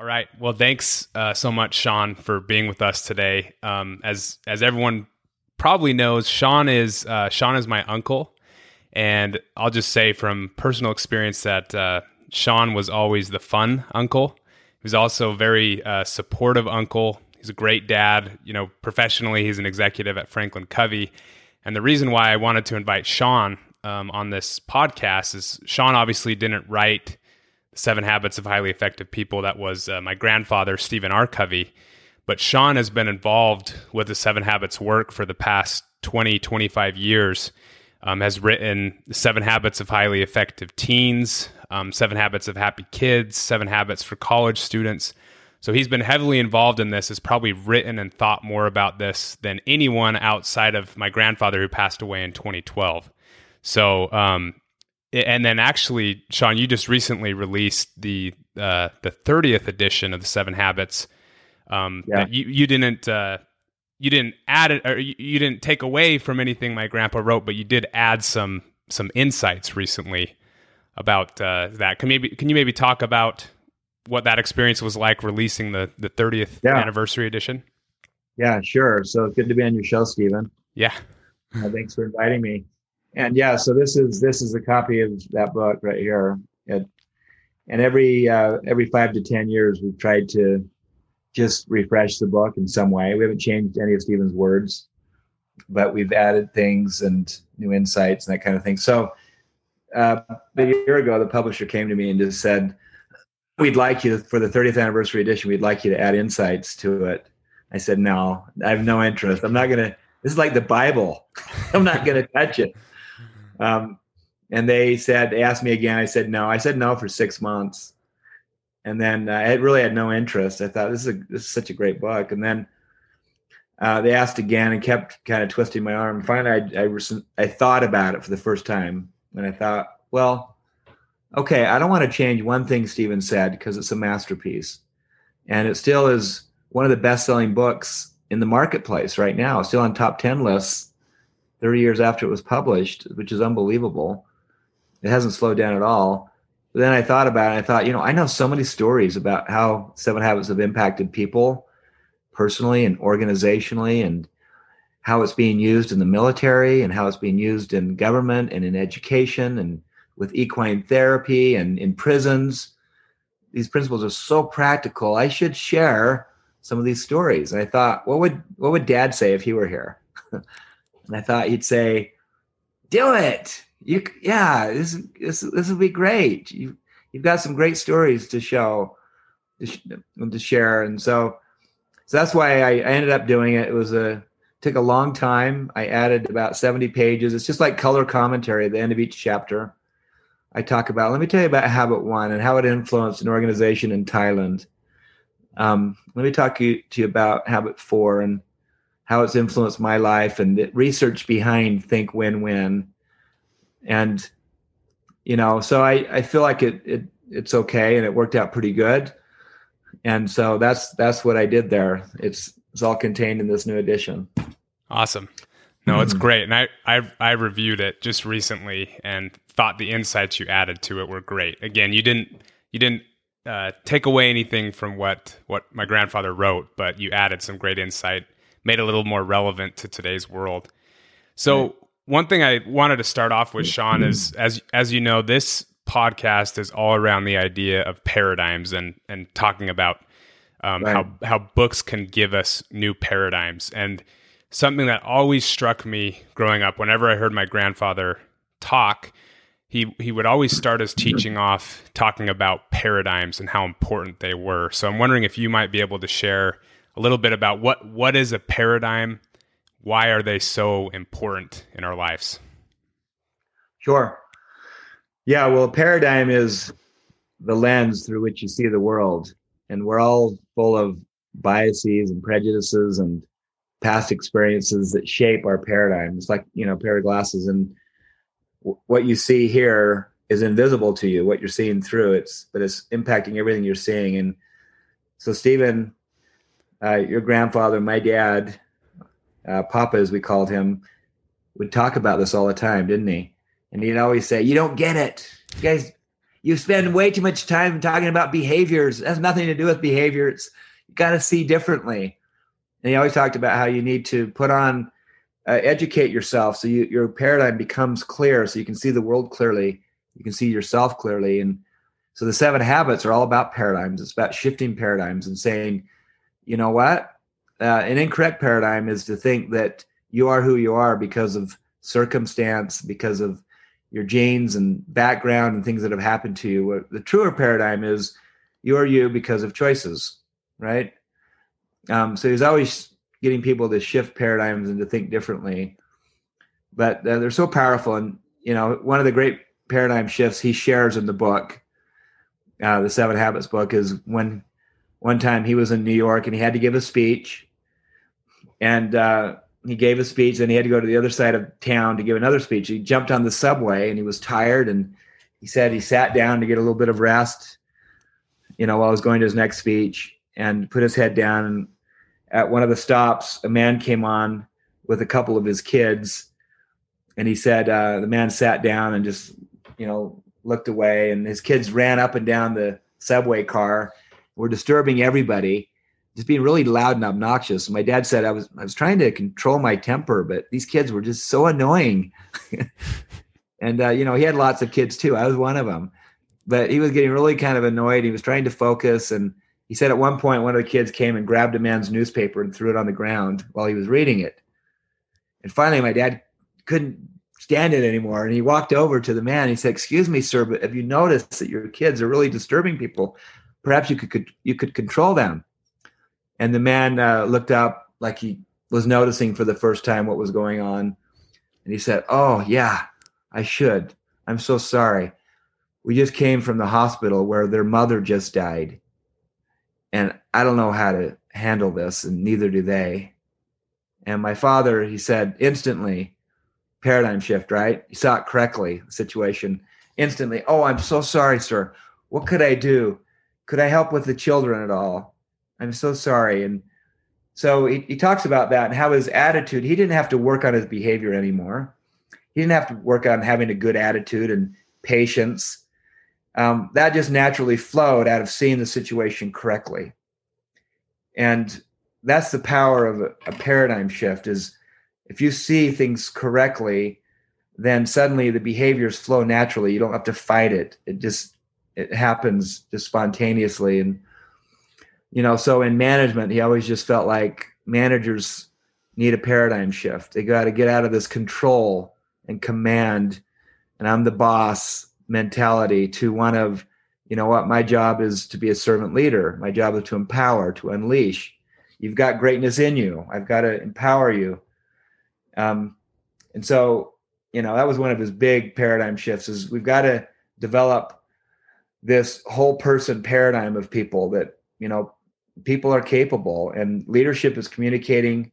All right. Well, thanks uh, so much, Sean, for being with us today. Um, as as everyone probably knows, Sean is uh, Sean is my uncle, and I'll just say from personal experience that uh, Sean was always the fun uncle. He was also a very uh, supportive uncle. He's a great dad. You know, professionally, he's an executive at Franklin Covey. And the reason why I wanted to invite Sean um, on this podcast is Sean obviously didn't write Seven Habits of Highly Effective People. That was uh, my grandfather, Stephen R. Covey. But Sean has been involved with the Seven Habits work for the past 20, 25 years. Um, has written Seven Habits of Highly Effective Teens, um, Seven Habits of Happy Kids, Seven Habits for College Students. So he's been heavily involved in this, has probably written and thought more about this than anyone outside of my grandfather who passed away in 2012. So, um, and then actually, Sean, you just recently released the uh, the 30th edition of the Seven Habits. Um, yeah. you you didn't uh, you didn't add it or you didn't take away from anything my grandpa wrote, but you did add some some insights recently about uh, that. Can maybe can you maybe talk about what that experience was like releasing the the 30th yeah. anniversary edition? Yeah, sure. So good to be on your show, Stephen. Yeah. uh, thanks for inviting me. And yeah, so this is this is a copy of that book right here. It, and every uh, every five to ten years, we've tried to just refresh the book in some way. We haven't changed any of Stephen's words, but we've added things and new insights and that kind of thing. So uh, a year ago, the publisher came to me and just said, we'd like you for the 30th anniversary edition we'd like you to add insights to it i said no i have no interest i'm not to this is like the bible i'm not to touch it um, and they said they asked me again i said no. I said no for six months. And then uh, i really had no interest. I thought this is, a, this is such a great book. And then uh, they asked again and kept kind of twisting my arm. Finally I, I, I thought about it for the first time. And i thought well okay, I don't want to change one thing Stephen said because it's a masterpiece. And it still is one of the best selling books in the marketplace right now, still on top 10 lists 30 years after it was published, which is unbelievable. It hasn't slowed down at all. But then I thought about it. I thought, you know, I know so many stories about how Seven Habits have impacted people personally and organizationally and how it's being used in the military and how it's being used in government and in education and with equine therapy and in prisons. These principles are so practical. I should share some of these stories. And I thought, what would what would Dad say if he were here? and I thought he'd say, "Do it. You, yeah, this this this will be great. You you've got some great stories to show, to, to share." And so, so that's why I, I ended up doing it. It was a took a long time. I added about 70 pages. It's just like color commentary at the end of each chapter. I talk about. Let me tell you about Habit One and how it influenced an organization in Thailand. Um, let me talk to you, to you about Habit Four and how it's influenced my life and the research behind Think Win Win. And you know, so I I feel like it it it's okay and it worked out pretty good. And so that's that's what I did there. It's it's all contained in this new edition. Awesome. No, it's mm-hmm. great, and I, I I reviewed it just recently and thought the insights you added to it were great. Again, you didn't you didn't uh, take away anything from what what my grandfather wrote, but you added some great insight, made a little more relevant to today's world. So right. one thing I wanted to start off with, Sean, is as as you know, this podcast is all around the idea of paradigms and and talking about um, right. how how books can give us new paradigms and something that always struck me growing up whenever I heard my grandfather talk, he he would always start his teaching off talking about paradigms and how important they were. So I'm wondering if you might be able to share a little bit about what what is a paradigm, why are they so important in our lives? Sure. Yeah, well, a paradigm is the lens through which you see the world, and we're all full of biases and prejudices and past experiences that shape our paradigm. It's like, you know, pair of glasses and what you see here is invisible to you, what you're seeing through it's, but it's impacting everything you're seeing. And so Stephen, uh, your grandfather, my dad, uh, Papa, as we called him, would talk about this all the time, didn't he? And he'd always say, "You don't get it, you guys. you spend way too much time talking about behaviors. It has nothing to do with behaviors. You got to see differently. And he always talked about how you need to put on, uh, educate yourself so you, your paradigm becomes clear so you can see the world clearly. You can see yourself clearly. And so the seven habits are all about paradigms. It's about shifting paradigms and saying, you know what? Uh, an incorrect paradigm is to think that you are who you are because of circumstance, because of your genes and background and things that have happened to you. The truer paradigm is you are you because of choices, right? Um, so he's always getting people to shift paradigms and to think differently. But uh, they're so powerful. And, you know, one of the great paradigm shifts he shares in the book, uh, the Seven Habits book, is when one time he was in New York and he had to give a speech. And uh, he gave a speech, then he had to go to the other side of town to give another speech. He jumped on the subway and he was tired. And he said he sat down to get a little bit of rest, you know, while I was going to his next speech and put his head down. And at one of the stops, a man came on with a couple of his kids. And he said, uh, the man sat down and just, you know, looked away. And his kids ran up and down the subway car, were disturbing everybody, just being really loud and obnoxious. My dad said I was I was trying to control my temper, but these kids were just so annoying. and uh, you know, he had lots of kids too. I was one of them, but he was getting really kind of annoyed. He was trying to focus, and he said at one point one of the kids came and grabbed a man's newspaper and threw it on the ground while he was reading it. And finally, my dad couldn't stand it anymore, and he walked over to the man. He said, "Excuse me, sir, but have you noticed that your kids are really disturbing people? Perhaps you could, could you could control them." And the man uh, looked up like he was noticing for the first time what was going on, and he said, "Oh yeah, I should. I'm so sorry. We just came from the hospital where their mother just died." and I don't know how to handle this, and neither do they. And my father, he said instantly, paradigm shift, right? He saw it correctly, the situation instantly. Oh, I'm so sorry, sir. What could I do? Could I help with the children at all? I'm so sorry. And so he, he talks about that and how his attitude, he didn't have to work on his behavior anymore. He didn't have to work on having a good attitude and patience um, that just naturally flowed out of seeing the situation correctly and that's the power of a, a, paradigm shift is if you see things correctly then suddenly the behaviors flow naturally you don't have to fight it it just it happens just spontaneously. And you know so in management he always just felt like managers need a paradigm shift. They got to get out of this control and command. And i'm the boss mentality to one of you know what my job is to be a servant leader. My job is to empower to unleash. You've got greatness in you. I've got to empower you. Um, and so you know that was one of his big paradigm shifts is we've got to develop this whole person paradigm of people that you know people are capable and leadership is communicating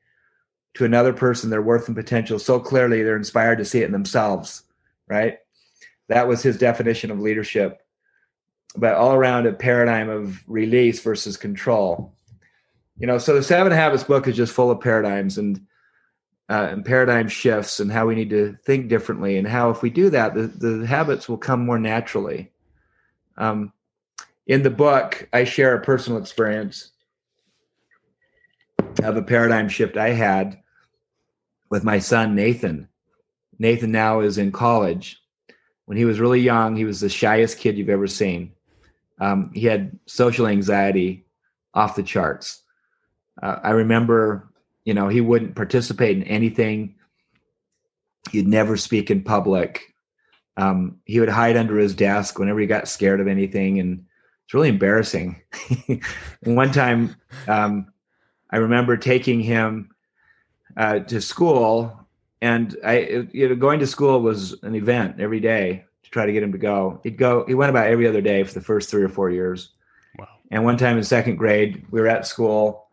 to another person their worth and potential so clearly they're inspired to see it in themselves right? That was his definition of leadership. But all around a paradigm of release versus control. You know so the seven habits book is just full of paradigms and uh, and paradigm shifts and how we need to think differently and how if we do that the, the habits will come more naturally um, in the book i share a personal experience of a paradigm shift i had with my son nathan nathan now is in college when he was really young, he was the shyest kid you've ever seen. Um, he had social anxiety off the charts. Uh, I remember, you know, he wouldn't participate in anything. He'd never speak in public. Um, he would hide under his desk whenever he got scared of anything, and it's really embarrassing. one time, um, I remember taking him uh, to school and I, you know, going to school was an event every day to try to get him to go. He'd go. He went about every other day for the first three or four years. Wow. And one time in second grade, we were at school,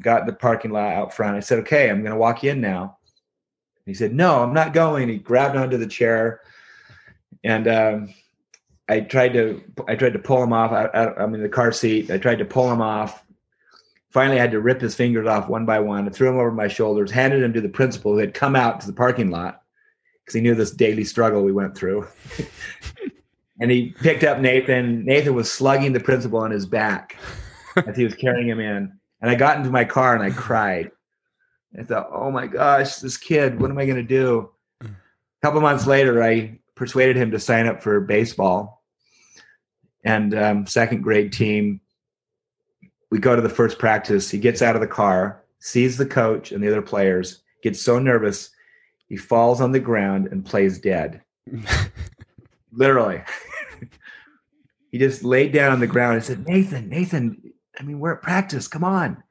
got the parking lot out front. I said, "Okay, I'm going to walk you in now." he said, "No, I'm not going." He grabbed onto the chair, and um, I tried to I tried to pull him off. I, I, I'm in the car seat. I tried to pull him off Finally, I had to rip his fingers off one by one, and threw him over my shoulders, handed him to the principal who had come out to the parking lot because he knew this daily struggle we went through. and he picked up Nathan. Nathan was slugging the principal on his back as he was carrying him in. And I got into my car and I cried. I thought, oh my gosh, this kid, what am I going to do? A couple months later, I persuaded him to sign up for baseball and um, second grade team. We go to the first practice. He gets out of the car, sees the coach and the other players, gets so nervous, he falls on the ground and plays dead. Literally. he just laid down on the ground and said, Nathan, Nathan, I mean, we're at practice. Come on.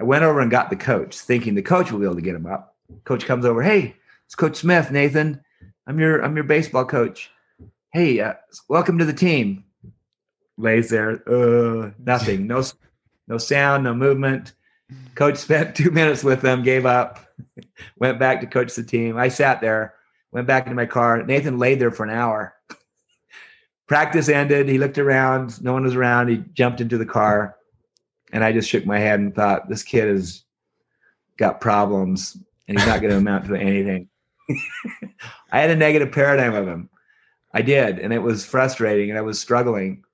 I went over and got the coach, thinking the coach will be able to get him up. Coach comes over. Hey, it's Coach Smith, Nathan. I'm your I'm your baseball coach. Hey, uh, welcome to the team. Lays there, uh, nothing, no, no sound, no movement. Coach spent two minutes with them, gave up, went back to coach the team. I sat there, went back into my car. Nathan laid there for an hour. Practice ended. He looked around. No one was around. He jumped into the car. And I just shook my head and thought, this kid has got problems and he's not going to amount to anything. I had a negative paradigm of him. I did. And it was frustrating and I was struggling.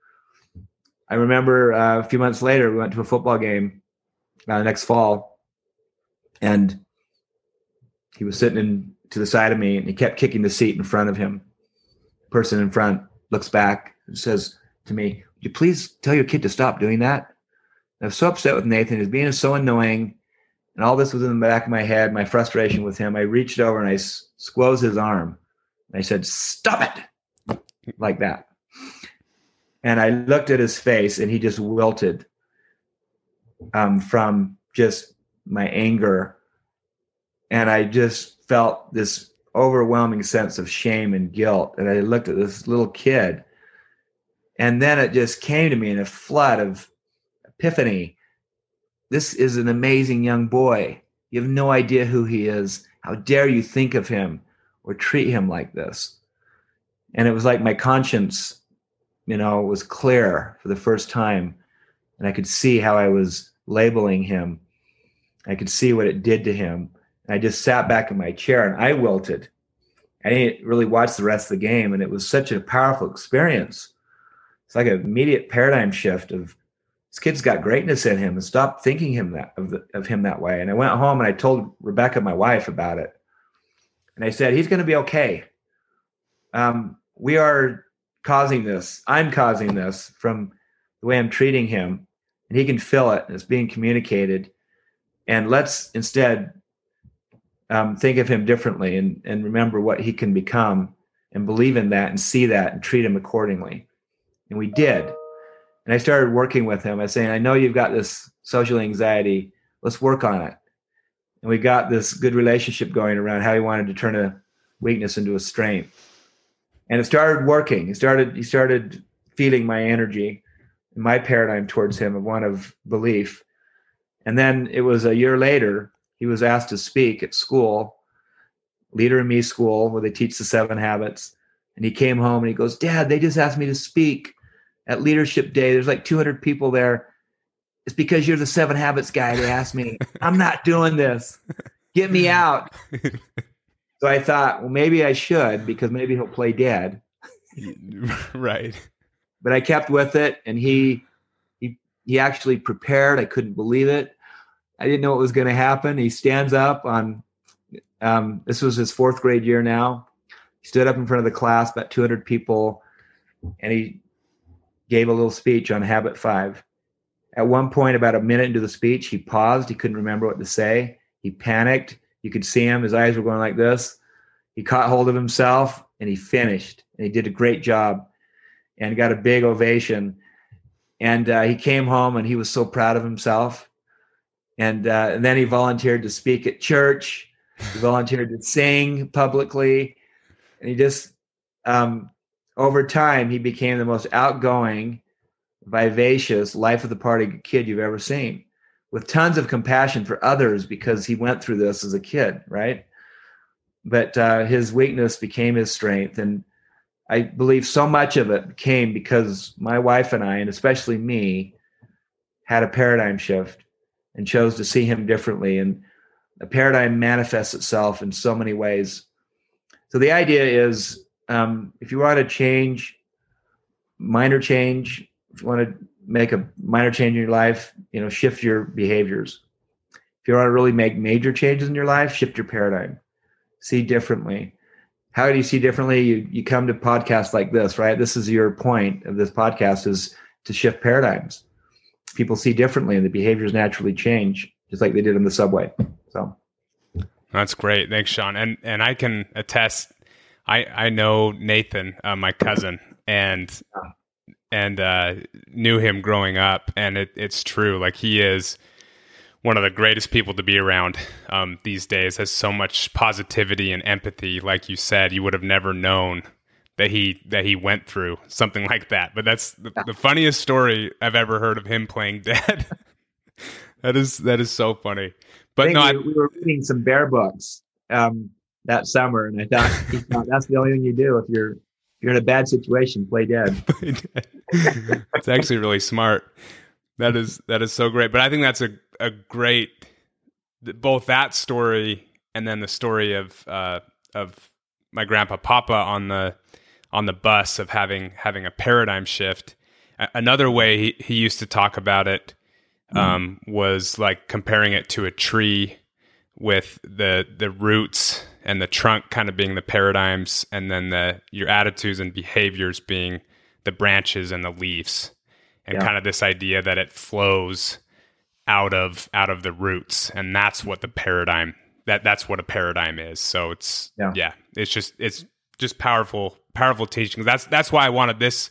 I remember uh, a few months later, we went to a football game uh, next fall. And he was sitting in, to the side of me and he kept kicking the seat in front of him. Person in front looks back and says to me, Would you please tell your kid to stop doing that? I was so upset with Nathan. He's being so annoying. And all this was in the back of my head, my frustration with him. I reached over and I squoze his arm. And I said, Stop it. Like that. And I looked at his face and he just wilted um, from just my anger. And I just felt this overwhelming sense of shame and guilt. And I looked at this little kid. And then it just came to me in a flood of epiphany. This is an amazing young boy. You have no idea who he is. How dare you think of him or treat him like this? And it was like my conscience, you know, was clear for the first time. And I could see how I was labeling him. I could see what it did to him. I just sat back in my chair and I wilted. I didn't really watch the rest of the game. And it was such a powerful experience. It's like an immediate paradigm shift of this kid's got greatness in him and stop thinking him that of, the, of him that way. And I went home and I told Rebecca, my wife, about it. And I said, he's going to be okay. Um, we are causing this. I'm causing this from the way I'm treating him and he can feel it. and It's being communicated. And let's instead um, think of him differently and, and remember what he can become and believe in that and see that and treat him accordingly. And we did. And I started working with him. I was saying, I know you've got this social anxiety. Let's work on it. And we got this good relationship going around how he wanted to turn a weakness into a strength. And it started working. He started he started feeling my energy my paradigm towards him of one of belief. And then it was a year later, he was asked to speak at school, Leader in Me School, where they teach the seven habits. And he came home and he goes, Dad, they just asked me to speak at Leadership Day. There's like 200 people there. It's because you're the seven habits guy. They asked me, I'm not doing this. Get me out. so I thought, well, maybe I should because maybe he'll play dead. right but I kept with it, and he he he actually prepared. I couldn't believe it. I didn't know what was going to happen. He stands up on. Um, this was his fourth grade year now. He stood up in front of the class, about 200 people, and he gave a little speech on habit five. At one point, about a minute into the speech, he paused. He couldn't remember what to say. He panicked. You could see him. His eyes were going like this. He caught hold of himself and he finished. And he did a great job and got a big ovation. And uh, he came home and he was so proud of himself. And, uh, and then he volunteered to speak at church. He volunteered to sing publicly. And he just, um, over time, he became the most outgoing, vivacious, life of the party kid you've ever seen with tons of compassion for others because he went through this as a kid, right? But uh, his weakness became his strength. And I believe so much of it came because my wife and I, and especially me, had a paradigm shift and chose to see him differently. And a paradigm manifests itself in so many ways. So the idea is um, if you want to change minor change, if you want to make a minor change in your life, you know, shift your behaviors. If you want to really make major changes in your life, shift your paradigm. See differently. How do you see differently? You you come to podcasts like this, right? This is your point of this podcast is to shift paradigms. People see differently and the behaviors naturally change, just like they did in the subway. So that's great. Thanks, Sean. And and I can attest I I know Nathan, uh, my cousin, and and uh, knew him growing up, and it, it's true. Like he is one of the greatest people to be around um, these days. Has so much positivity and empathy. Like you said, you would have never known that he that he went through something like that. But that's the, the funniest story I've ever heard of him playing dead. that is that is so funny. But no, we, I, we were reading some bear books. Um, that summer, and I thought, that's the only thing you do if you're if you're in a bad situation, play dead. it's actually really smart. That is that is so great. But I think that's a a great both that story and then the story of uh, of my grandpa Papa on the on the bus of having having a paradigm shift. Another way he, he used to talk about it mm. um, mm. was like comparing it to a tree with the the roots and the trunk kind of being the paradigms and then the your attitudes and behaviors being the branches and the leaves and yeah. kind of this idea that it flows out of out of the roots. And that's what the paradigm that that's what a paradigm is. So it's yeah, yeah it's just it's just powerful powerful teachings. That's that's why i wanted this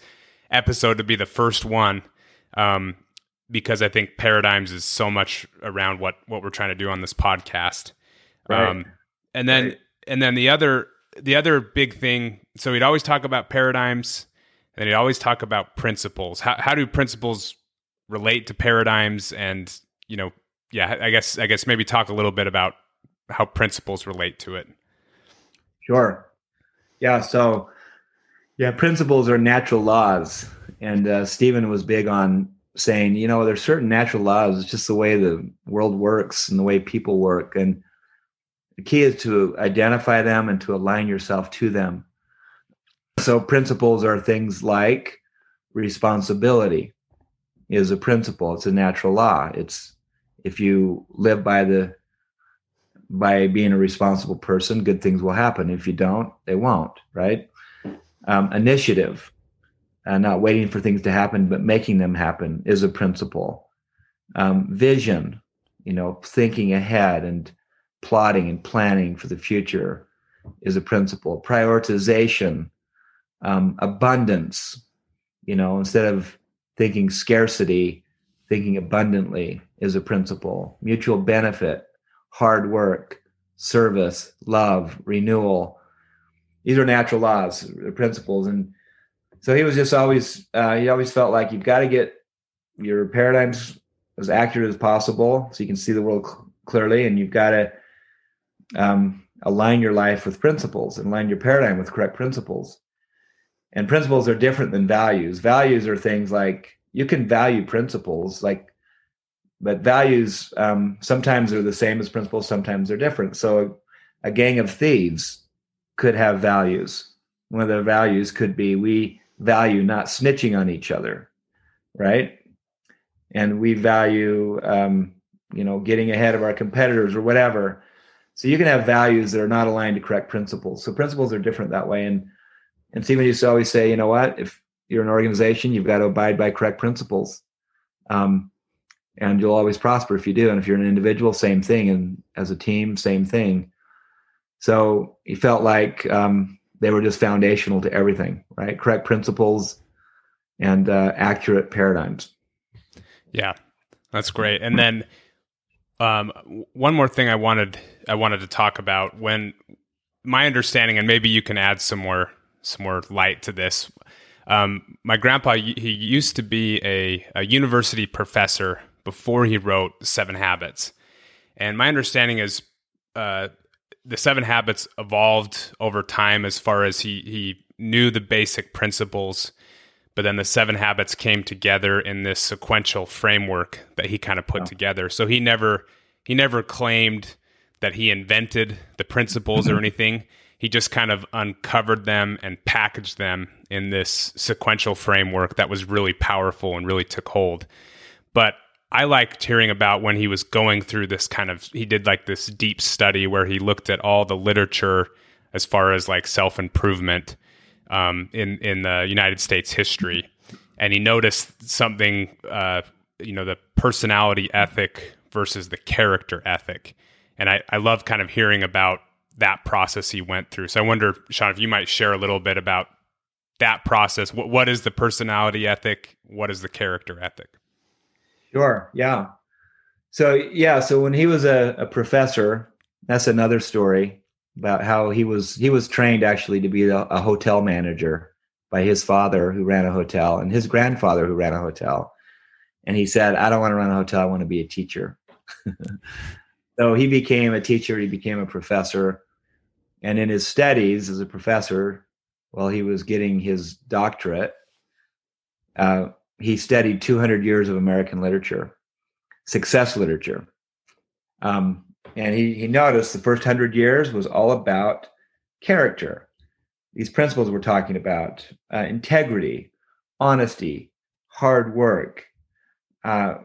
episode to be the first one um because i think paradigms is so much around what what we're trying to do on this podcast. Right. um and then right. and then the other the other big thing so he'd always talk about paradigms and he'd always talk about principles. How, how do principles relate to paradigms? And you know yeah i guess i guess maybe talk a little bit about how principles relate to it. Sure. Yeah so yeah principles are natural laws. And uh, stephen was big on saying you know there's certain natural laws it's just the way the world works and the way people work and the key is to identify them and to align yourself to them. So, principles are things like responsibility is a principle, it's a natural law. It's if you live by the by being a responsible person, good things will happen. If you don't, they won't, right? Um, initiative, uh, not waiting for things to happen, but making them happen is a principle. Um, vision, you know, thinking ahead and plotting and planning for the future is a principle. Prioritization, um, abundance, you know, instead of thinking scarcity, thinking abundantly is a principle. Mutual benefit, hard work, service, love, renewal. These are natural laws, principles. And so he was just always, uh, he always felt like you've got to get your paradigms as accurate as possible so you can see the world cl- clearly and you've got to um, align your life with principles and align your paradigm with correct principles. And principles are different than values. Values are things like you can value principles, like, but values um, sometimes are the same as principles, sometimes they're different. So a, a gang of thieves could have values. One of their values could be we value not snitching on each other, right? And we value, um, you know, getting ahead of our competitors or whatever. So you can have values that are not aligned to correct principles. So principles are different that way. And and Stephen used to always say, you know what, if you're an organization, you've got to abide by correct principles. Um, and you'll always prosper if you do. And if you're an individual, same thing. And as a team, same thing. So he felt like um, they were just foundational to everything, right? Correct principles and uh, accurate paradigms. Yeah, that's great. And then um, one more thing I wanted I wanted to talk about when my understanding, and maybe you can add some more some more light to this. Um, my grandpa he used to be a, a university professor before he wrote Seven Habits, and my understanding is uh, the Seven Habits evolved over time as far as he he knew the basic principles but then the seven habits came together in this sequential framework that he kind of put together. So he never he never claimed that he invented the principles or anything. He just kind of uncovered them and packaged them in this sequential framework that was really powerful and really took hold. But I liked hearing about when he was going through this kind of he did like this deep study where he looked at all the literature as far as like self improvement um, in in the United States history, and he noticed something. Uh, you know, the personality ethic versus the character ethic, and I I love kind of hearing about that process he went through. So I wonder, Sean, if you might share a little bit about that process. What what is the personality ethic? What is the character ethic? Sure. Yeah. So yeah. So when he was a, a professor, that's another story about how he was he was trained actually to be a, a hotel manager by his father who ran a hotel and his grandfather who ran a hotel. And he said, I don't want to run a hotel. I want to be a teacher. so he became a teacher. He became a professor. And in his studies as a professor, while he was getting his doctorate, uh, he studied 200 years of American literature, success literature. Um, and he, he noticed the first 100 years was all about character. These principles we're talking about uh, integrity, honesty, hard work, uh,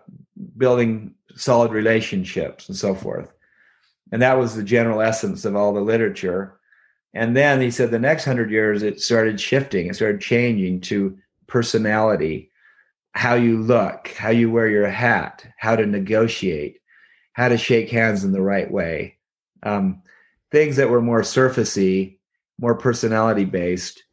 building solid relationships, and so forth. And that was the general essence of all the literature. And then he said the next hundred years it started shifting, it started changing to personality, how you look, how you wear your hat, how to negotiate, how to shake hands in the right way. Um, things that were more surfacey, more personality based.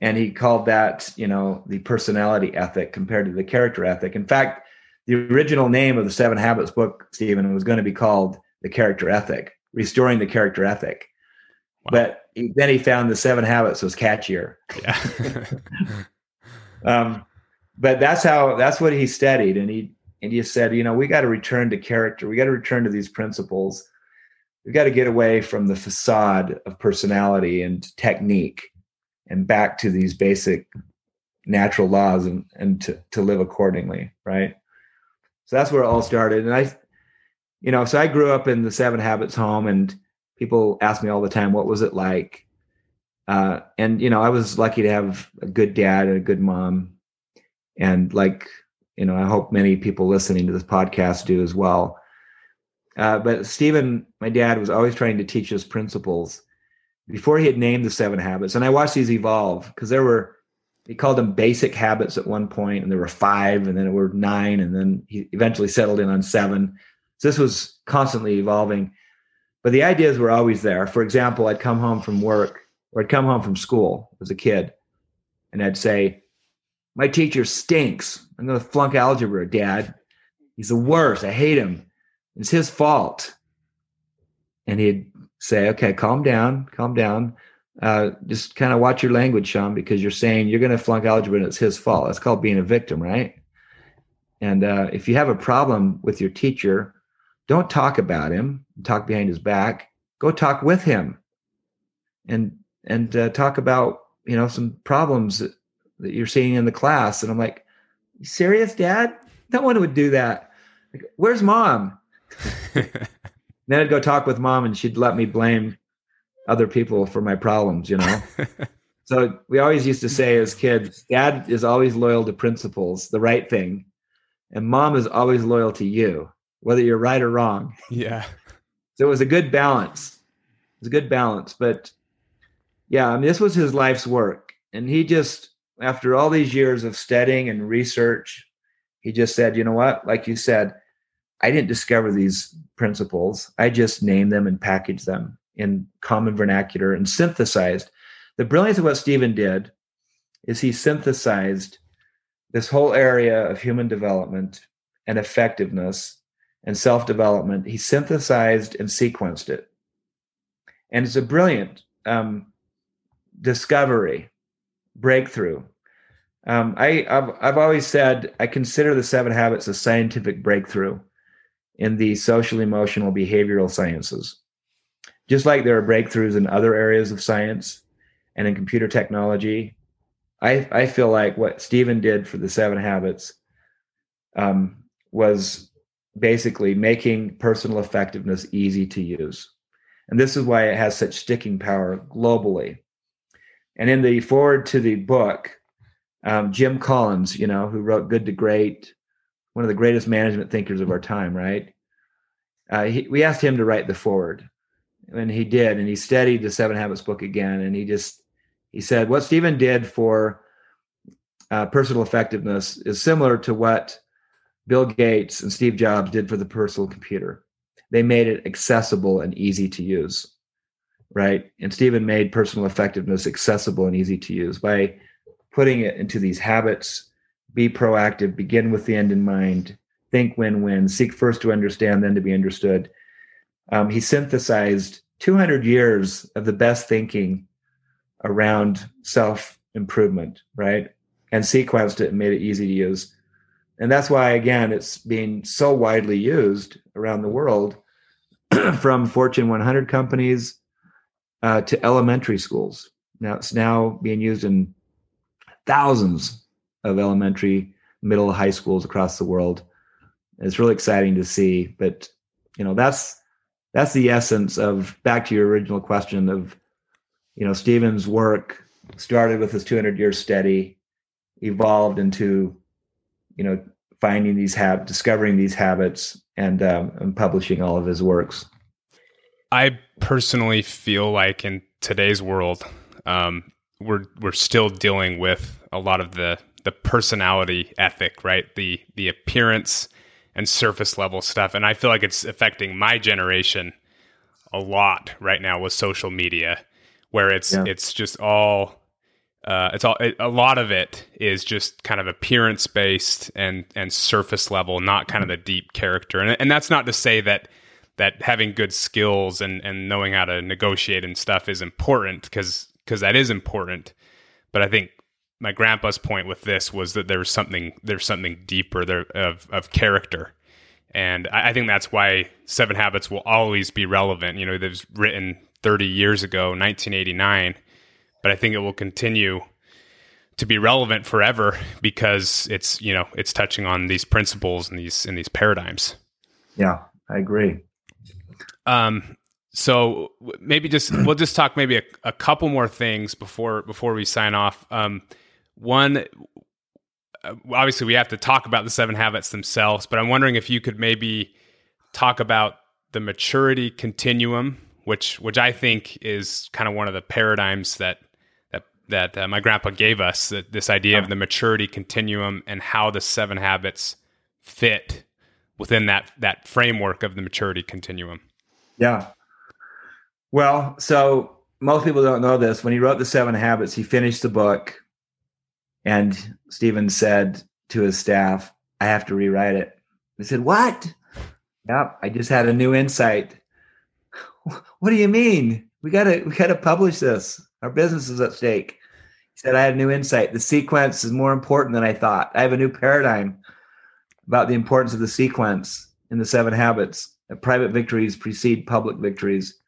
And he called that, you know, the personality ethic compared to the character ethic. In fact, the original name of the Seven Habits book, Stephen, was going to be called The Character Ethic, Restoring the Character Ethic. Wow. But he, then he found the Seven Habits was catchier. Yeah. um, but that's how that's what he studied, and he and he said, you know, we got to return to character. We got to return to these principles. We got to get away from the facade of personality and technique, and back to these basic natural laws, and and to to live accordingly, right? So that's where it all started. And I, you know, so I grew up in the Seven Habits home, and people ask me all the time, what was it like? Uh, and you know, I was lucky to have a good dad and a good mom, and like you know, I hope many people listening to this podcast do as well. Uh, but Stephen, my dad, was always trying to teach us principles before he had named the seven habits. And I watched these evolve because there were he called them basic habits at one point, and there were five, and then there were nine, and then he eventually settled in on seven. So this was constantly evolving. But the ideas were always there. For example, I'd come home from work or I'd come home from school as a kid, and I'd say, My teacher stinks. I'm going to flunk algebra, Dad. He's the worst. I hate him. It's his fault. And he'd say, Okay, calm down, calm down uh, just kind of watch your language, Sean, because you're saying you're going to flunk algebra and it's his fault. That's called being a victim, right? And uh, if you have a problem with your teacher, don't talk about him. Talk behind his back. Go talk with him, and and uh, talk about you know some problems that, you're seeing in the class. And I'm like, serious, Dad? No one would do that. Like, Where's mom? then I'd go talk with mom, and she'd let me blame other people for my problems, you know? so we always used to say as kids, dad is always loyal to principles, the right thing, and mom is always loyal to you, whether you're right or wrong. Yeah. So it was a good balance. It was a good balance. But yeah, I mean, this was his life's work. And he just, after all these years of studying and research, he just said, you know what? Like you said, I didn't discover these principles. I just named them and packaged them in common vernacular and synthesized. The brilliance of what Stephen did is he synthesized this whole area of human development and effectiveness and self development. He synthesized and sequenced it. And it's a brilliant um, discovery, breakthrough. Um, I, I've, I've always said I consider the seven habits a scientific breakthrough in the social emotional behavioral sciences just like there are breakthroughs in other areas of science and in computer technology, I, I feel like what Stephen did for the seven habits um, was basically making personal effectiveness easy to use. And this is why it has such sticking power globally. And in the foreword to the book, um, Jim Collins, you know, who wrote Good to Great, one of the greatest management thinkers of our time, right? Uh, he, we asked him to write the foreword, and he did. And he studied the Seven Habits book again, and he just he said what Stephen did for uh, personal effectiveness is similar to what Bill Gates and Steve Jobs did for the personal computer. They made it accessible and easy to use, right? And Stephen made personal effectiveness accessible and easy to use by putting it into these habits. Be proactive, begin with the end in mind, think win win, seek first to understand, then to be understood. Um, he synthesized 200 years of the best thinking around self improvement, right? And sequenced it and made it easy to use. And that's why, again, it's being so widely used around the world from Fortune 100 companies uh, to elementary schools. Now it's now being used in thousands of elementary, middle, high schools across the world. It's really exciting to see. But you know, that's that's the essence of back to your original question of, you know, Stephen's work started with his 200 year study, evolved into, you know, finding these habits, discovering these habits, and, um, and publishing all of his works. I personally feel like in today's world, um, we're we're still dealing with a lot of the the personality ethic, right? The the appearance and surface level stuff, and I feel like it's affecting my generation a lot right now with social media, where it's yeah. it's just all uh, it's all it, a lot of it is just kind of appearance based and and surface level, not kind of the deep character. And and that's not to say that that having good skills and and knowing how to negotiate and stuff is important because because that is important. But I think my grandpa's point with this was that there's something there's something deeper there of of character. And I, I think that's why Seven Habits will always be relevant. You know, it was written 30 years ago, 1989 but I think it will continue to be relevant forever because it's you know it's touching on these principles and these and these paradigms. Yeah, I agree. Um, so maybe just we'll just talk maybe a, a couple more things before before we sign off. Um, one, uh, obviously we have to talk about the seven habits themselves, but I'm wondering if you could maybe talk about the maturity continuum, which which I think is kind of one of the paradigms that that uh, my grandpa gave us that this idea of the maturity continuum and how the seven habits fit within that that framework of the maturity continuum. Yeah. Well, so most people don't know this. When he wrote the seven habits, he finished the book and Stephen said to his staff, I have to rewrite it. They said, What? Yep, I just had a new insight. What do you mean? We gotta we gotta publish this. Our business is at stake. He said, I had a new insight. The sequence is more important than I thought. I have a new paradigm about the importance of the sequence in the seven habits. That private victories precede public victories.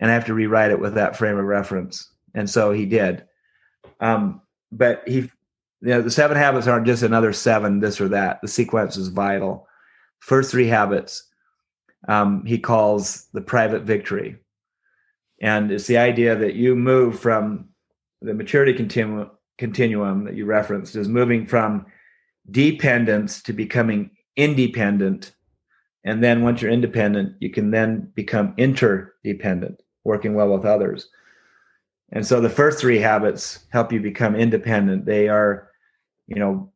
And I have to rewrite it with that frame of reference. And so he did. Um, but he, you know, the seven habits aren't just another seven, this or that. The sequence is vital. First three habits, um, he calls the private victory. And it's the idea that you move from the maturity continuum, continuum that you referenced is moving from dependence to becoming independent. And then once you're independent, you can then become interdependent, working well with others. And so the first three habits help you become independent. They are, you know,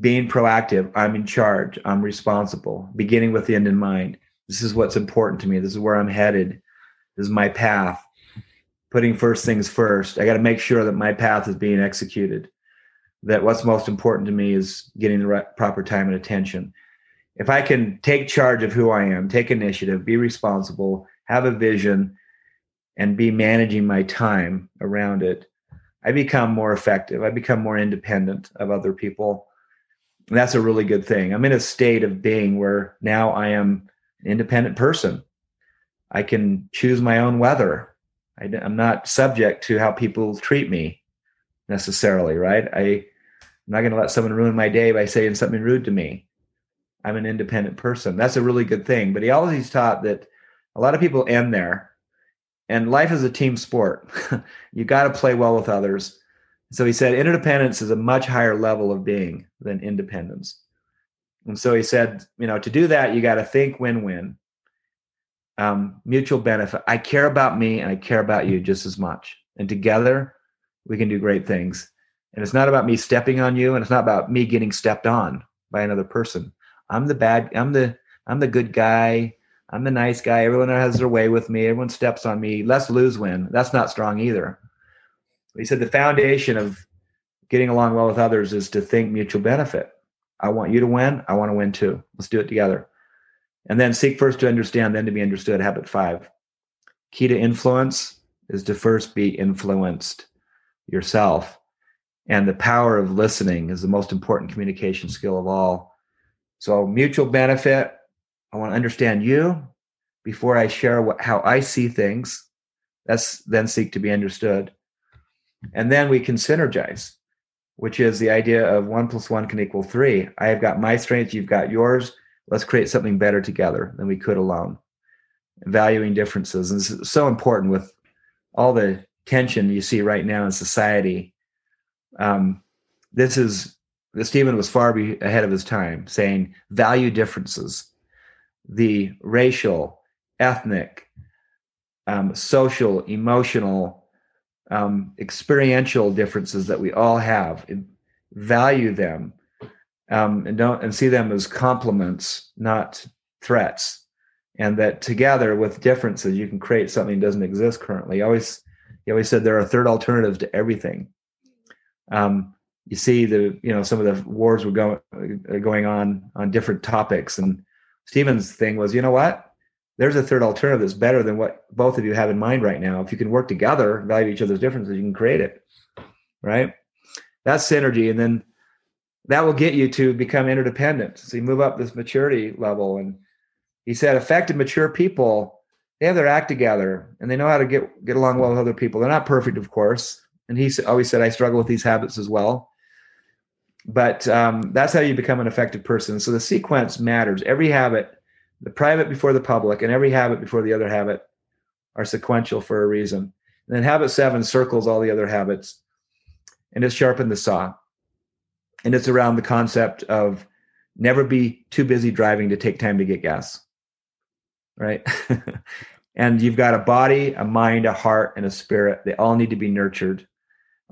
being proactive. I'm in charge. I'm responsible. Beginning with the end in mind. This is what's important to me. This is where I'm headed. This is my path putting first things first. I got to make sure that my path is being executed. That what's most important to me is getting the right, proper time and attention. If I can take charge of who I am, take initiative, be responsible, have a vision, and be managing my time around it, I become more effective. I become more independent of other people. And that's a really good thing. I'm in a state of being where now I am an independent person. I can choose my own weather. I, am not subject to how people treat me necessarily, right? I, I'm not going to let someone ruin my day by saying something rude to me. I'm an independent person. That's a really good thing. But he always taught that a lot of people end there and life is a team sport. you got to play well with others. So he said interdependence is a much higher level of being than independence. And so he said, you know, to do that, you got to think win-win, um, mutual benefit. I care about me and I care about you just as much. And together we can do great things. And it's not about me stepping on you and it's not about me getting stepped on by another person. I'm the bad, I'm the, I'm the good guy. I'm the nice guy. Everyone has their way with me. Everyone steps on me. Let's lose win. That's not strong either. He said the foundation of getting along well with others is to think mutual benefit. I want you to win. I want to win too. Let's do it together. And then seek first to understand, then to be understood. Habit five. Key to influence is to first be influenced yourself. And the power of listening is the most important communication skill of all. So, mutual benefit. I want to understand you before I share what, how I see things. That's then seek to be understood. And then we can synergize, which is the idea of one plus one can equal three. I have got my strengths, you've got yours. Let's create something better together than we could alone. Valuing differences. And it's so important with all the tension you see right now in society. Um, this is Stephen was far ahead of his time, saying value differences, the racial, ethnic, um, social, emotional, um, experiential differences that we all have. Value them um, and don't and see them as complements, not threats. And that together with differences, you can create something that doesn't exist currently. He always he always said there are third alternatives to everything. Um, you see the you know some of the wars were going uh, going on on different topics, and Stephen's thing was, you know what? There's a third alternative that's better than what both of you have in mind right now. If you can work together, value each other's differences, you can create it. Right? That's synergy, and then that will get you to become interdependent. So you move up this maturity level. And he said, effective, mature people, they have their act together and they know how to get get along well with other people. They're not perfect, of course. And he always said, I struggle with these habits as well. But um, that's how you become an effective person. So the sequence matters. Every habit, the private before the public, and every habit before the other habit are sequential for a reason. And then habit seven circles all the other habits and it's sharpen the saw and it's around the concept of never be too busy driving to take time to get gas right and you've got a body a mind a heart and a spirit they all need to be nurtured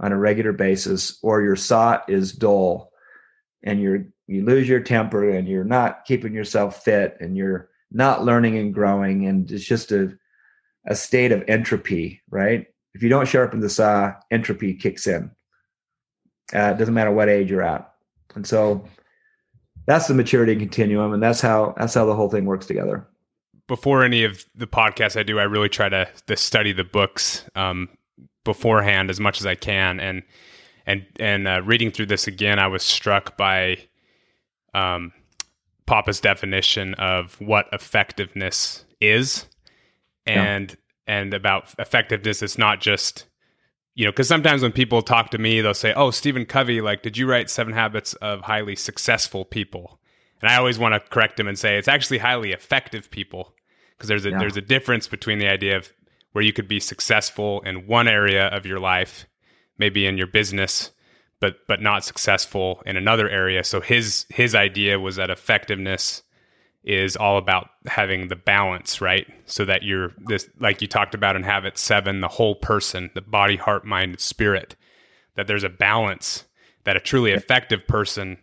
on a regular basis or your saw is dull and you're you lose your temper and you're not keeping yourself fit and you're not learning and growing and it's just a a state of entropy right if you don't sharpen the saw entropy kicks in uh, it doesn't matter what age you're at. And so that's the maturity continuum, and that's how that's how the whole thing works together. Before any of the podcasts I do, I really try to, to study the books um, beforehand as much as I can, and and and uh, reading through this again, I was struck by um, Papa's definition of what effectiveness is, and yeah. and about effectiveness. It's not just you know, because sometimes when people talk to me, they'll say, "Oh, Stephen Covey, like, did you write Seven Habits of Highly Successful People?" And I always want to correct them and say it's actually highly effective people, because there's a yeah. there's a difference between the idea of where you could be successful in one area of your life, maybe in your business, but but not successful in another area. So his his idea was that effectiveness is all about having the balance, right? So that you're this, like you talked about in habit seven, the whole person, the body, heart, mind, spirit, that there's a balance that a truly effective person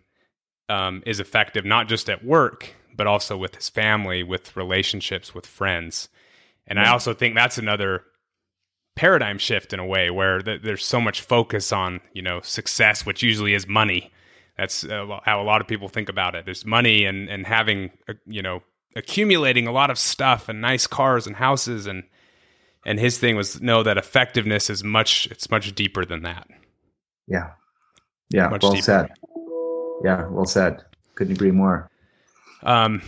um, is effective, not just at work, but also with his family, with relationships, with friends. And I also think that's another paradigm shift in a way where th- there's so much focus on, you know, success, which usually is money that's uh, how a lot of people think about it. There's money and and having uh, you know accumulating a lot of stuff and nice cars and houses and and his thing was no that effectiveness is much it's much deeper than that. Yeah. Yeah, much well deeper. said. Yeah, well said. Couldn't agree more. Um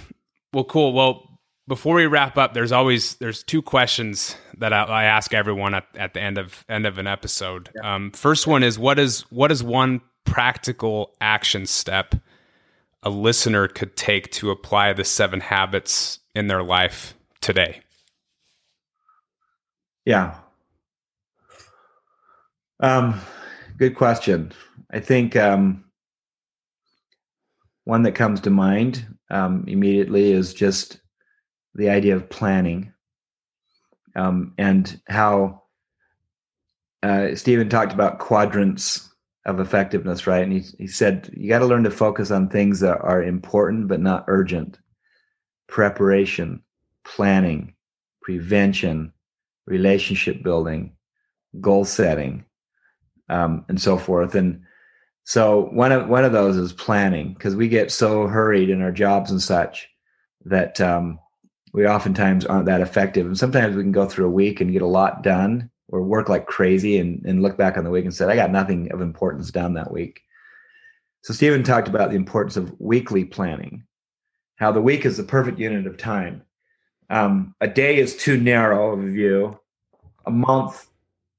well cool. Well, before we wrap up, there's always there's two questions that I, I ask everyone at, at the end of end of an episode. Yeah. Um, first one is what is what is one practical action step a listener could take to apply the seven habits in their life today? Yeah. Um, good question. I think um, one that comes to mind um, immediately is just the idea of planning um, and how uh, Stephen talked about quadrants of effectiveness, right? And he, he said, you got to learn to focus on things that are important but not urgent preparation, planning, prevention, relationship building, goal setting, um, and so forth. And so one of one of those is planning because we get so hurried in our jobs and such that um, we oftentimes aren't that effective. And sometimes we can go through a week and get a lot done or work like crazy and, and look back on the week and said, I got nothing of importance done that week. So Stephen talked about the importance of weekly planning, how the week is the perfect unit of time. Um, a day is too narrow of a view. A month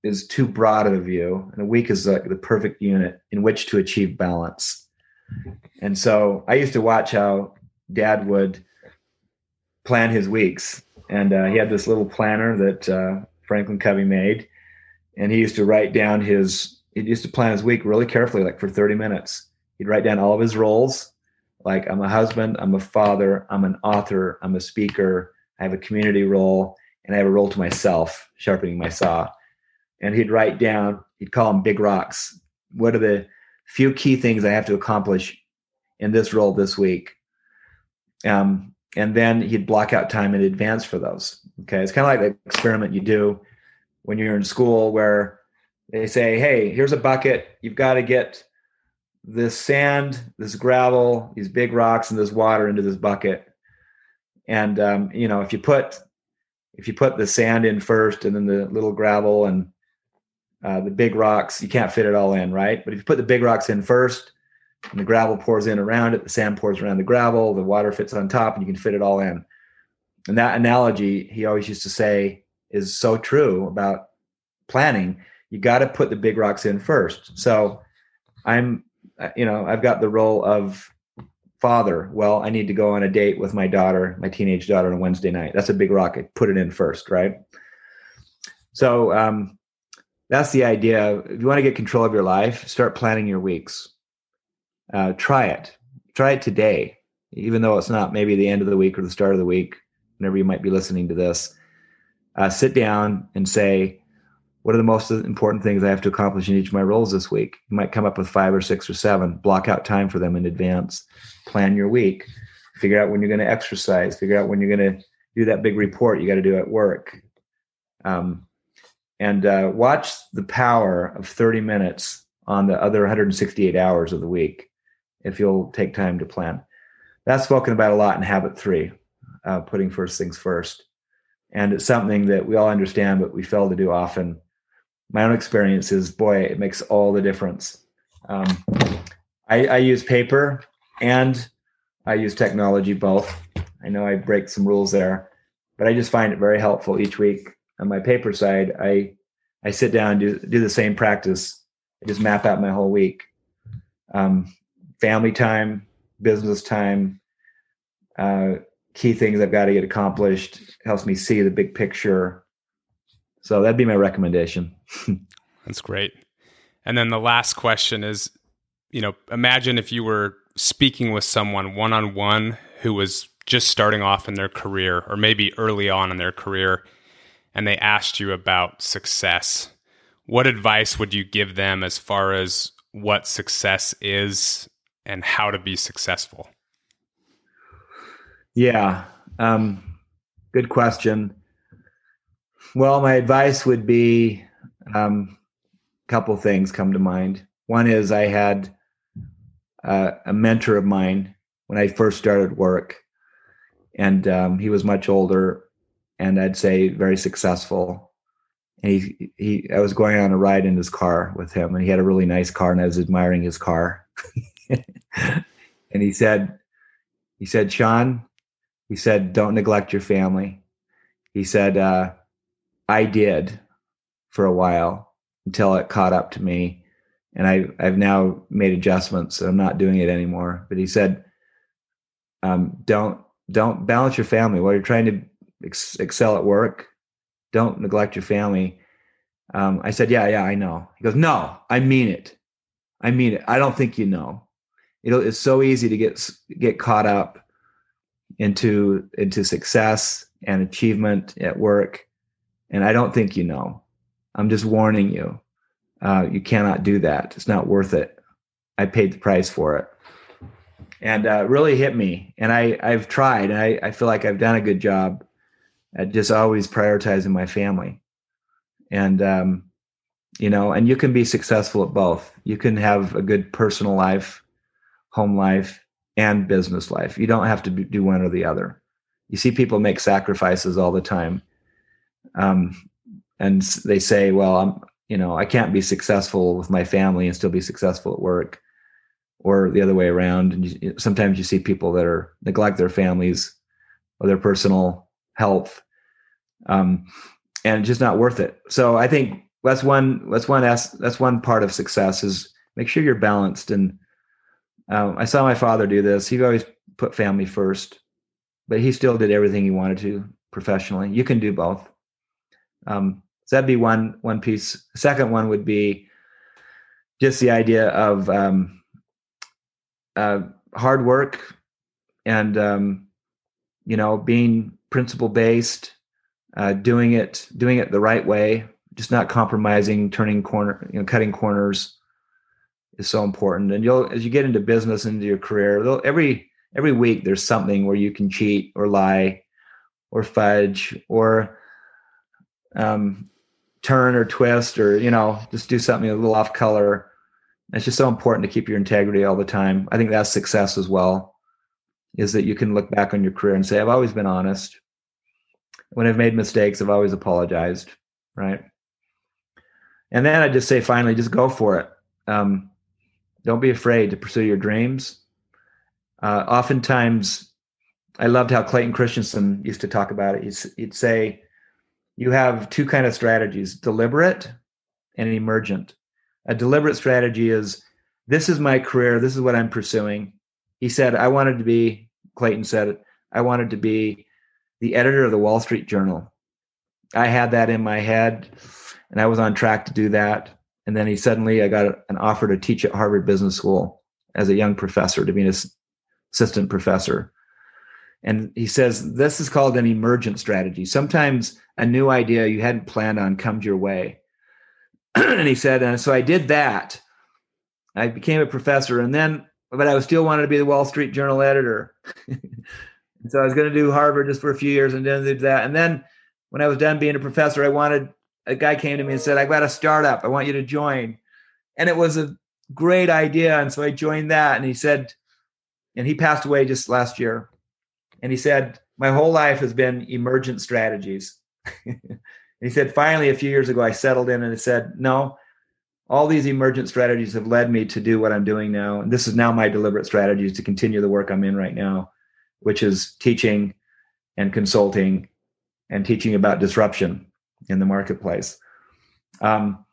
is too broad of a view, and a week is like the perfect unit in which to achieve balance. And so I used to watch how Dad would plan his weeks, and uh, he had this little planner that uh, Franklin Covey made, and he used to write down his. He used to plan his week really carefully, like for thirty minutes. He'd write down all of his roles, like I'm a husband, I'm a father, I'm an author, I'm a speaker, I have a community role, and I have a role to myself, sharpening my saw and he'd write down, he'd call them big rocks. What are the few key things I have to accomplish in this role this week? Um, and then he'd block out time in advance for those. Okay. It's kind of like the experiment you do when you're in school where they say, Hey, here's a bucket. You've got to get this sand, this gravel, these big rocks, and this water into this bucket. And um, you know, if you put if you put the sand in first and then the little gravel and uh, the big rocks, you can't fit it all in, right? But if you put the big rocks in first, and the gravel pours in around it, the sand pours around the gravel, the water fits on top, and you can fit it all in. And that analogy he always used to say is so true about planning. You got to put the big rocks in first. So I'm, uh, you know, I've got the role of father. Well, I need to go on a date with my daughter, my teenage daughter, on Wednesday night. That's a big rock. I put it in first, right? So um, that's the idea. If you want to get control of your life, start planning your weeks. Uh, try it. Try it today, even though it's not maybe the end of the week or the start of the week, whenever you might be listening to this. Uh, sit down and say, what are the most important things I have to accomplish in each of my roles this week? You might come up with five or six or seven. Block out time for them in advance. Plan your week. Figure out when you're going to exercise. Figure out when you're going to do that big report you got to do at work. Um, and uh, watch the power of 30 minutes on the other 168 hours of the week if you'll take time to plan. That's spoken about a lot in habit three, uh, putting first things first. And it's something that we all understand, but we fail to do often. My own experience is, boy, it makes all the difference. Um, I, I use paper and I use technology both. I know I break some rules there, but I just find it very helpful each week on my paper side, I I sit down and do do the same practice. I just map out my whole week. Um, family time, business time, uh, key things I've got to get accomplished. Helps me see the big picture. So that'd be my recommendation. That's great. And then the last question is, you know, imagine if you were speaking with someone one on one who was just starting off in their career or maybe early on in their career and they asked you about success, what advice would you give them as far as what success is and how to be successful? Yeah, um, good question. Well, my advice would be um, a couple things come to mind. One is I had uh, a mentor of mine when I first started work, and um, he was much older and I'd say very successful. And he, he, I was going on a ride in his car with him, and he had a really nice car, and I was admiring his car. and he said, he said, Sean, he said, don't neglect your family. He said, uh, I did for a while until it caught up to me. And I, I've now made adjustments. I'm not doing it anymore. But he said, um, don't, don't balance your family while you're trying to ex- excel at work, don't neglect your family. Um, I said, yeah, yeah, I know. He goes, no, I mean it. I mean it. I don't think you know. It's so easy to get get caught up into into success and achievement at work, and I don't think you know. I'm just warning you. Uh, you cannot do that. It's not worth it. I paid the price for it, and uh, really hit me. And I I've tried, and I I feel like I've done a good job at just always prioritizing my family, and um, you know, and you can be successful at both. You can have a good personal life, home life, and business life. You don't have to do one or the other. You see people make sacrifices all the time. Um, and they say, well, I'm, you know, I can't be successful with my family and still be successful at work or the other way around. And you, sometimes you see people that are neglect their families or their personal health. Um, and just not worth it. So I think that's one, that's one, that's one part of success is make sure you're balanced. And um, I saw my father do this. He always put family first, but he still did everything he wanted to professionally. You can do both. Um, so that'd be one one piece. Second one would be just the idea of um, uh, hard work and um, you know being principle based, uh, doing it doing it the right way, just not compromising, turning corner, you know, cutting corners is so important. And you'll as you get into business into your career, every every week there's something where you can cheat or lie or fudge or um, turn or twist or you know just do something a little off color. It's just so important to keep your integrity all the time. I think that's success as well is that you can look back on your career and say i've always been honest. When i've made mistakes i've always apologized right? And then i just say finally just go for it. Um, don't be afraid to pursue your dreams. Uh, oftentimes i loved how clayton christensen used to talk about it. He'd, he'd say you have two kind of strategies deliberate and emergent. A deliberate strategy is this is my career this is what i'm pursuing. He said i wanted to be clayton said i wanted to be the editor of the wall street journal. I had that in my head and i was on track to do that and then he suddenly i got an offer to teach at harvard business school as a young professor to be an assistant professor and he says this is called an emergent strategy. Sometimes a new idea you hadn't planned on comes your way. and he said, and so I did that. I became a professor, and then, but I still wanted to be the Wall Street Journal editor. so I was going to do Harvard just for a few years, and then do that. And then, when I was done being a professor, I wanted a guy came to me and said, "I've got a startup. I want you to join." And it was a great idea, and so I joined that. And he said, and he passed away just last year and he said, My whole life has been emergent strategies. he said, Finally, a few years ago, I settled in and I said, No, all these emergent strategies have led me to do what I'm doing now. And this is now my deliberate strategy to continue the work I'm in right now, which is teaching and consulting and teaching about disruption in the marketplace. Um,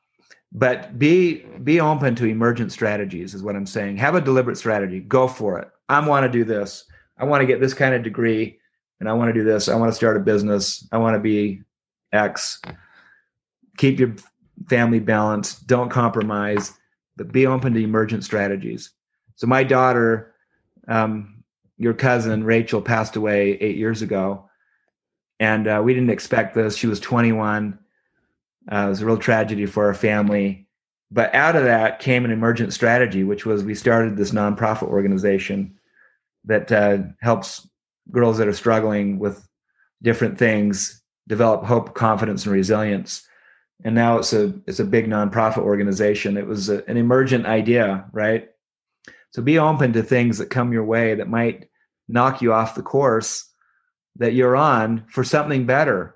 but be be open to emergent strategies is what i'm saying have a deliberate strategy go for it i want to do this I want to get this kind of degree and I want to do this. I want to start a business. I want to be X. Keep your family balanced. Don't compromise, but be open to emergent strategies. So my daughter, um, your cousin Rachel, passed away eight years ago, and uh, we didn't expect this. She was 21. Uh, it was a real tragedy for our family. But out of that came an emergent strategy, which was we started this nonprofit organization that uh, helps girls that are struggling with different things develop hope, confidence, and resilience. And now it's a it's a big nonprofit organization. It was a, an emergent idea, right? So be open to things that come your way that might knock you off the course that you're on for something better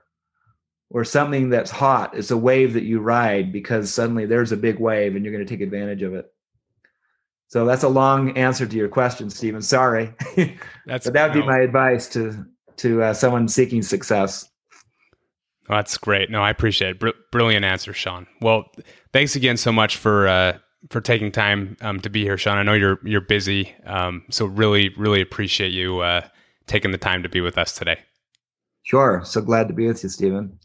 or something that's hot. It's a wave that you ride because suddenly there's a big wave and you're going to take advantage of it. So that's a long answer to your question, Stephen. Sorry. That's but that would be my advice to to uh, someone seeking success. That's great. No, I appreciate it. Br- brilliant answer, Sean. Well, thanks again so much for uh, for taking time um, to be here, Sean. I know you're you're busy, um, so really really appreciate you uh, taking the time to be with us today. Sure. So glad to be with you, Stephen.